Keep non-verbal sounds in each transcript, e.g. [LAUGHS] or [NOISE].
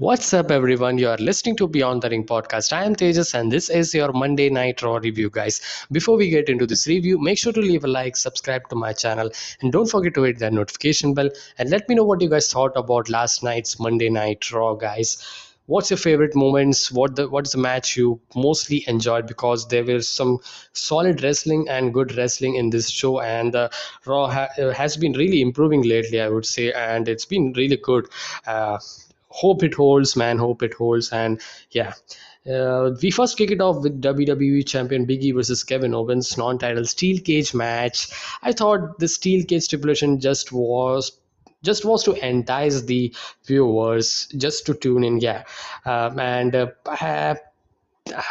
What's up, everyone? You are listening to Beyond the Ring podcast. I am Tejas, and this is your Monday Night Raw review, guys. Before we get into this review, make sure to leave a like, subscribe to my channel, and don't forget to hit that notification bell. And let me know what you guys thought about last night's Monday Night Raw, guys. What's your favorite moments? What the what's the match you mostly enjoyed? Because there was some solid wrestling and good wrestling in this show, and uh, Raw ha- uh, has been really improving lately, I would say, and it's been really good. Uh, hope it holds, man. Hope it holds. And yeah, uh, we first kick it off with WWE Champion Big E versus Kevin Owens non-title steel cage match. I thought the steel cage stipulation just was just was to entice the viewers just to tune in yeah um, and uh,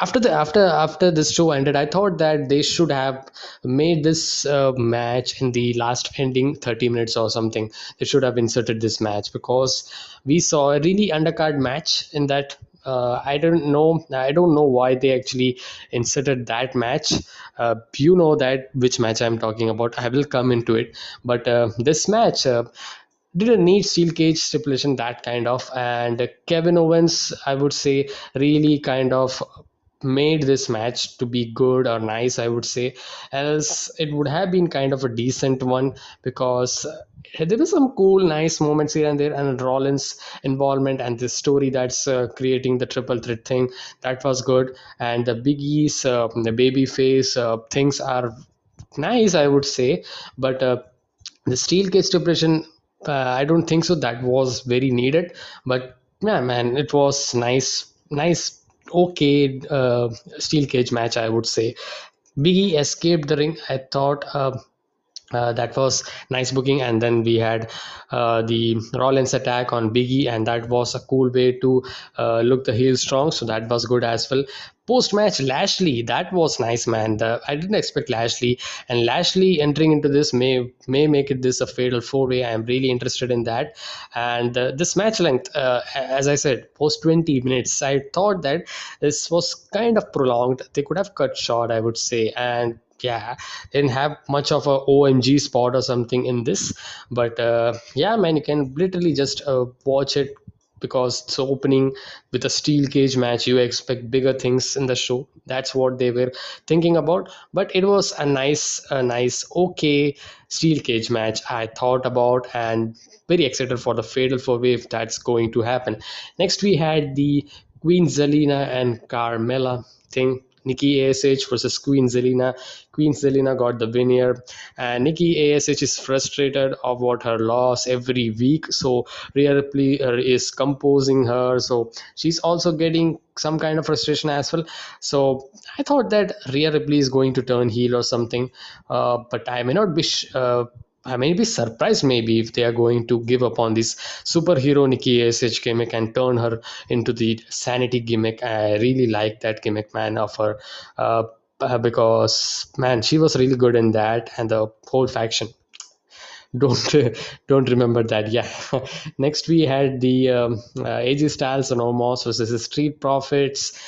after the after after this show ended i thought that they should have made this uh, match in the last ending 30 minutes or something they should have inserted this match because we saw a really undercard match in that uh, I don't know. I don't know why they actually inserted that match. Uh, you know that which match I'm talking about. I will come into it. But uh, this match, uh, didn't need steel cage stipulation that kind of and kevin owens i would say really kind of made this match to be good or nice i would say. Else it would have been kind of a decent one because there were some cool nice moments here and there and rollins involvement and this story that's uh, creating the triple threat thing that was good. And the Big E's uh, the baby face uh, things are nice i would say. But uh, the steel cage stipulation uh, i don't think so. That was very needed. But yeah man it was nice nice okay uh, steel cage match, I would say. Biggie escaped the ring. I thought uh, uh, that was nice booking. And then we had uh, the Rollins attack on Biggie and that was a cool way to uh, look the heel strong. So that was good as well. Post match Lashley that was nice man. The, I didn't expect Lashley. And Lashley entering into this may may make it this a fatal four way I am really interested in that. And uh, this match length uh, as I said post 20 minutes. I thought that this was kind of prolonged. They could have cut short I would say. And yeah didn't have much of a omg spot or something in this but uh, yeah man you can literally just uh, watch it because it's opening with a steel cage match. You expect bigger things in the show. That's what they were thinking about. But it was a nice a nice okay steel cage match i thought about and very excited for the fatal four way if that's going to happen. Next we had the queen zelina and carmella thing Nikki ASH versus Queen Zelina. Queen Zelina got the win here, and Nikki ASH is frustrated about her loss every week. So Rhea Ripley uh, is composing her, so she's also getting some kind of frustration as well. So I thought that Rhea Ripley is going to turn heel or something, uh, but I may not be. Sh- uh, I may be surprised maybe if they are going to give up on this superhero Nikki ASH gimmick and turn her into the sanity gimmick. I really like that gimmick, man, of her. Uh, because man, she was really good in that, and the whole faction [LAUGHS] don't don't remember that yeah [LAUGHS] next we had the um, uh, AJ Styles and Omos versus Street Profits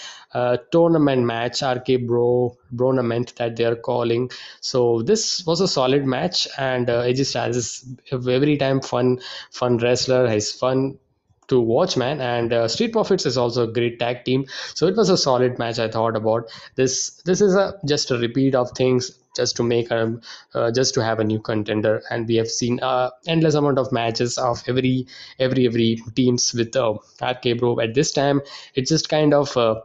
tournament match RK Bro Bronament that they are calling. So this was a solid match and uh, AJ Styles is every time fun fun wrestler. He's fun to watch man. And uh, street profits is also a great tag team. So it was a solid match i thought about. This this is a just a repeat of things just to make a uh, just to have a new contender. And we have seen uh, endless amount of matches of every every every teams with uh, RK Bro at this time. It's just kind of uh,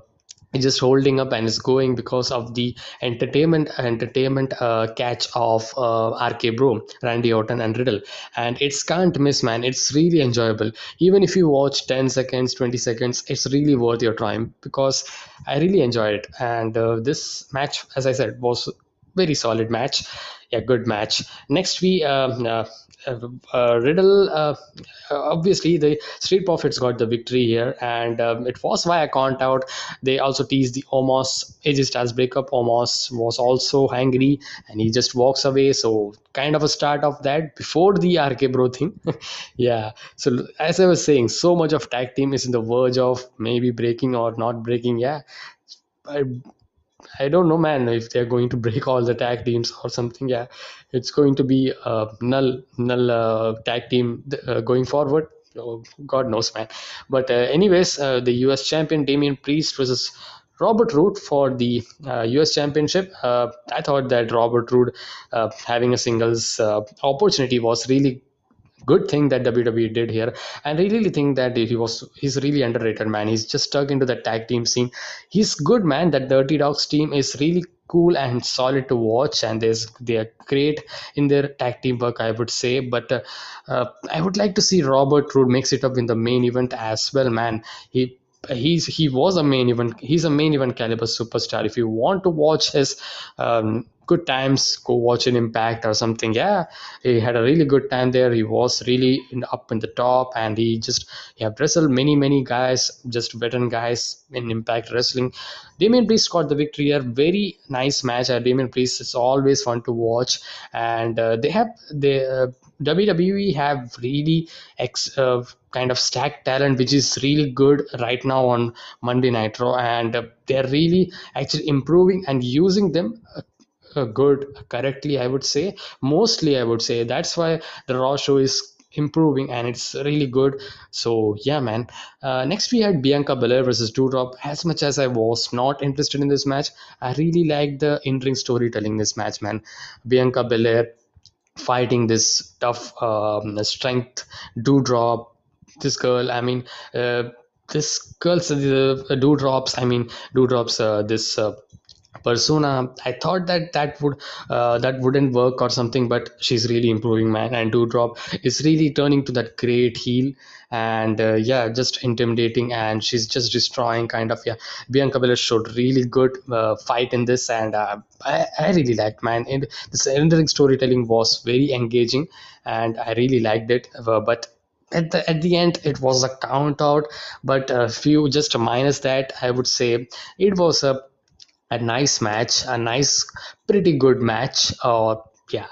just holding up and it's going because of the entertainment entertainment uh, catch of uh, RK Bro, Randy Orton and Riddle. And it's can't miss man. It's really enjoyable. Even if you watch 10 seconds 20 seconds it's really worth your time because I really enjoy it. And uh, this match as I said was very solid match. Yeah good match. Next we um, uh, uh, uh, Riddle, uh, obviously the Street Profits got the victory here, and um, it was via count out. They also teased the Omos AJ Styles breakup. Omos was also angry, and he just walks away. So kind of a start of that before the RK Bro thing. [LAUGHS] yeah. So as I was saying, so much of tag team is in the verge of maybe breaking or not breaking. Yeah. I, I don't know, man, if they're going to break all the tag teams or something. Yeah, it's going to be a null null uh, tag team uh, going forward. oh, God knows, man. But uh, anyways, uh, the US champion Damian Priest versus Robert Roode for the uh, US Championship. Uh, I thought that Robert uh, having a singles uh, opportunity was really good thing that WWE did here. And I really think that he was he's really underrated, man. He's just stuck into the tag team scene. He's good, man. That Dirty Dogs team is really cool and solid to watch and there's they are great in their tag team work i would say but uh, uh, i would like to see robert roode mix it up in the main event as well man he he's he was a main event he's a main event caliber superstar if you want to watch his um, good times go watch an impact or something. Yeah he had a really good time there. He was really in, up in the top and he just he have wrestled many many guys just veteran guys in impact wrestling. Damian Priest got the victory here. Very nice match. Uh, Damian Priest is always fun to watch. And uh, they have the uh, WWE have really ex, uh, kind of stacked talent which is really good right now on Monday Night Raw and uh, they're really actually improving and using them good correctly i would say. Mostly i would say. That's why the raw show is improving and it's really good. So yeah man. Uh, next we had bianca belair versus doudrop as much as i was not interested in this match i really liked the in-ring storytelling this match man. Bianca belair fighting this tough um, strength doudrop this girl i mean uh, this girl's uh, doudrops i mean doudrops uh, this uh, persona i thought that that would uh, that wouldn't work or something but she's really improving man. And Doudrop is really turning to that great heel. And uh, yeah just intimidating and she's just destroying kind of yeah. Bianca belair showed really good uh, fight in this and uh, I, I really liked man. And this in-ring storytelling was very engaging and i really liked it. Uh, but at the at the end it was a count out but a few just minus that i would say it was a a nice match, a nice, pretty good match. Uh, yeah.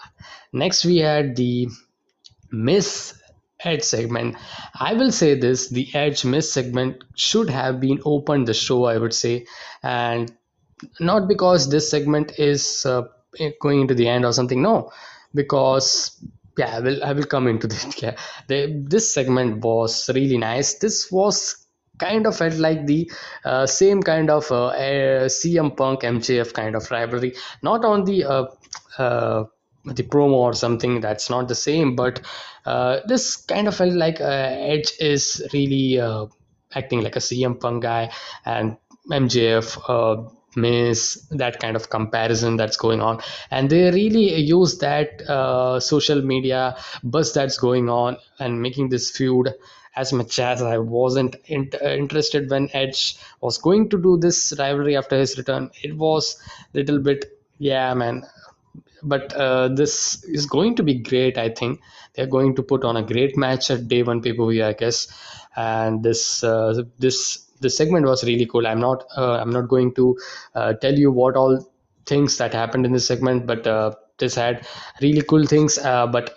Next, we had the Miz Edge segment. I will say this: the Edge Miz segment should have been opened the show. I would say, and not because this segment is uh, going into the end or something. No, because yeah, I will I will come into [LAUGHS] this. Yeah, the, this segment was really nice. This was kind of felt like the uh, same kind of uh, CM Punk MJF kind of rivalry, not on the uh, uh, the promo or something that's not the same, but uh, this kind of felt like uh, Edge is really acting like a CM Punk guy and MJF. Miz that kind of comparison that's going on, and they really use that social media buzz that's going on and making this feud as much as I wasn't in- interested when Edge was going to do this rivalry after his return. It was little bit, yeah, man. But uh, this is going to be great. I think they're going to put on a great match at day one pay per view, I guess. And this uh, this this segment was really cool. I'm not uh, I'm not going to uh, tell you what all things that happened in this segment, but uh, this had really cool things. But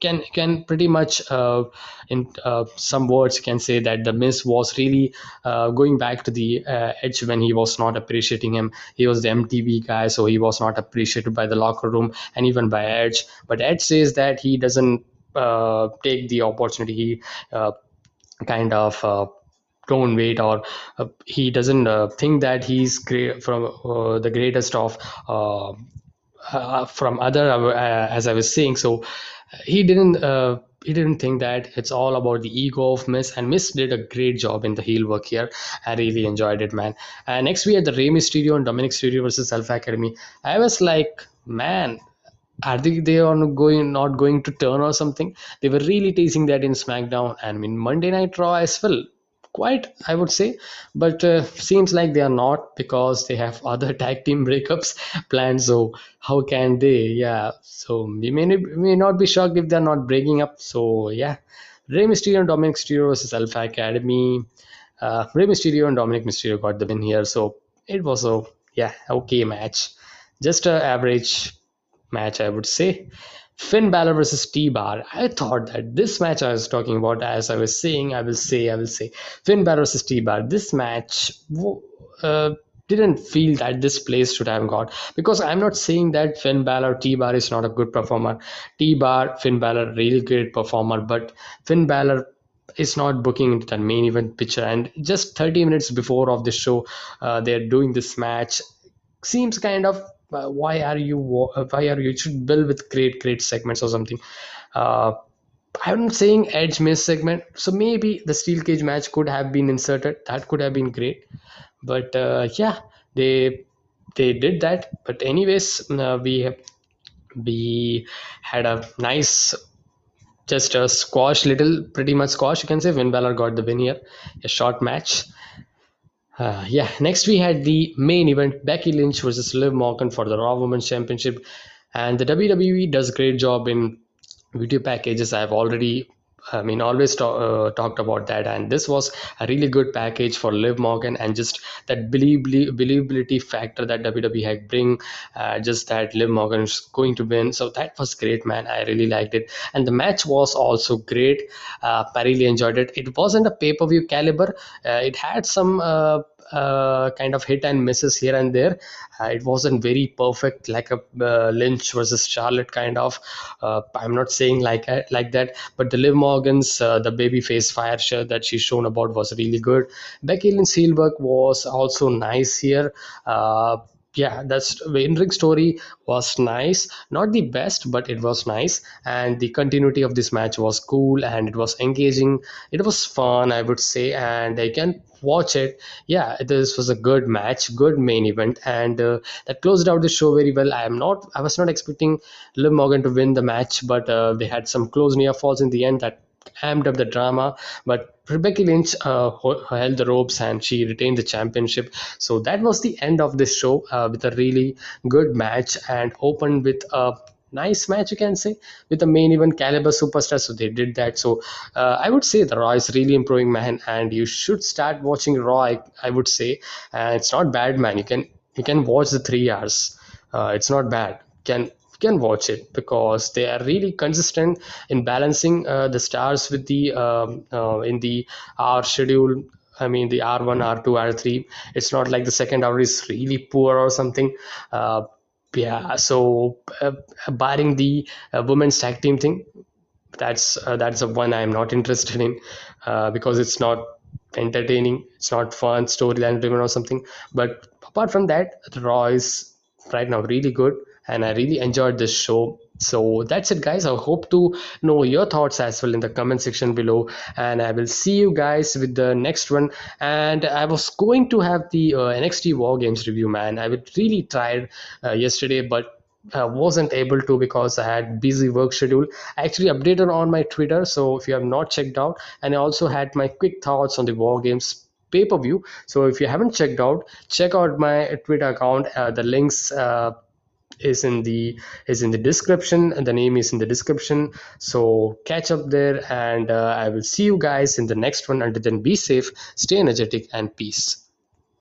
can can pretty much uh, in uh, some words can say that the Miz was really uh, going back to the edge when he was not appreciating him he was the mtv guy so he was not appreciated by the locker room and even by edge but edge says that he doesn't take the opportunity he kind of don't wait or uh, he doesn't uh, think that he's great from uh, the greatest of from other as i was saying so he didn't uh, he didn't think that it's all about the ego of Miz, and Miz did a great job in the heel work here. I really enjoyed it, man. And next we had the Rey Mysterio and Dominik Mysterio versus Alpha Academy. I was like, man, are they they are going not going to turn or something? They were really teasing that in SmackDown and in Monday Night Raw as well quite i would say. But uh, seems like they are not because they have [LAUGHS] other tag team breakups planned. So how can they? Yeah. So we may, may not be shocked if they're not breaking up. So yeah. Rey Mysterio and Dominik Mysterio versus Alpha Academy. Uh, Rey Mysterio and Dominik Mysterio got the win here. So it was a yeah okay match. Just a average match I would say Finn Balor versus T Bar. I thought that this match I was talking about, as I was saying, I will say, I will say, Finn Balor versus T Bar. This match uh, didn't feel that this place should have got because I'm not saying that Finn Balor T Bar is not a good performer. T Bar Finn Balor really great performer, but Finn Balor is not booking into the main event picture and just 30 minutes before of the show uh, they're doing this match seems kind of why are you why are you, you should build with great great segments or something. Uh, I'm saying edge Miz segment. So maybe the steel cage match could have been inserted. That could have been great. But uh, yeah they they did that. But anyways uh, we we had a nice just a squash little pretty much squash you can say. Finn Balor got the win here. A short match uh, yeah next we had the main event Becky Lynch versus Liv Morgan for the Raw Women's Championship. And the WWE does a great job in video packages. I've already I mean, always talk, uh, talked about that, and this was a really good package for Liv Morgan, and just that believability, believability factor that WWE had bring, uh, just that Liv Morgan is going to win. So that was great, man. I really liked it, and the match was also great. Uh, I really enjoyed it. It wasn't a pay per view caliber. Uh, it had some uh, kind of hit and misses here and there. Uh, it wasn't very perfect like a uh, Lynch versus Charlotte kind of. Uh, I'm not saying like uh, like that, but the Liv Morgan's uh, the babyface fire show that she's shown about was really good. Becky Lynch heel work was also nice here yeah that's the in-ring story was nice. Not the best but it was nice. And the continuity of this match was cool and it was engaging. It was fun i would say and i can watch it. Yeah this was a good match good main event and uh, that closed out the show very well. I am not i was not expecting liv morgan to win the match but uh, they had some close near falls in the end that amped up the drama but Rebecca Lynch uh, held the ropes and she retained the championship. So that was the end of this show uh, with a really good match and opened with a nice match you can say with the main event caliber superstar. So they did that. So uh, i would say the raw is really improving man and you should start watching raw i, I would say. And it's not bad man. You can you can watch the three hours. Uh, it's not bad. Can can watch it because they are really consistent in balancing uh, the stars with the um, uh, in the hour schedule I mean the R1, R2, R3. It's not like the second hour is really poor or something. Uh, yeah, so uh, barring the uh, women's tag team thing, that's uh, that's the one I'm not interested in uh, because it's not entertaining. It's not fun, storyline driven or something. But apart from that, Raw is right now really good and I really enjoyed this show. So that's it, guys. I hope to know your thoughts as well in the comment section below, and I will see you guys with the next one. And I was going to have the uh, NXT War Games review, man. I would really tried uh, yesterday, but uh, wasn't able to because I had busy work schedule. I actually updated on my Twitter, so if you have not checked out, and I also had my quick thoughts on the War Games pay-per-view. So if you haven't checked out, check out my Twitter account. Uh, the links uh, is in the is in the description and the name is in the description. So catch up there and uh, i will see you guys in the next one. Until then be safe stay energetic and peace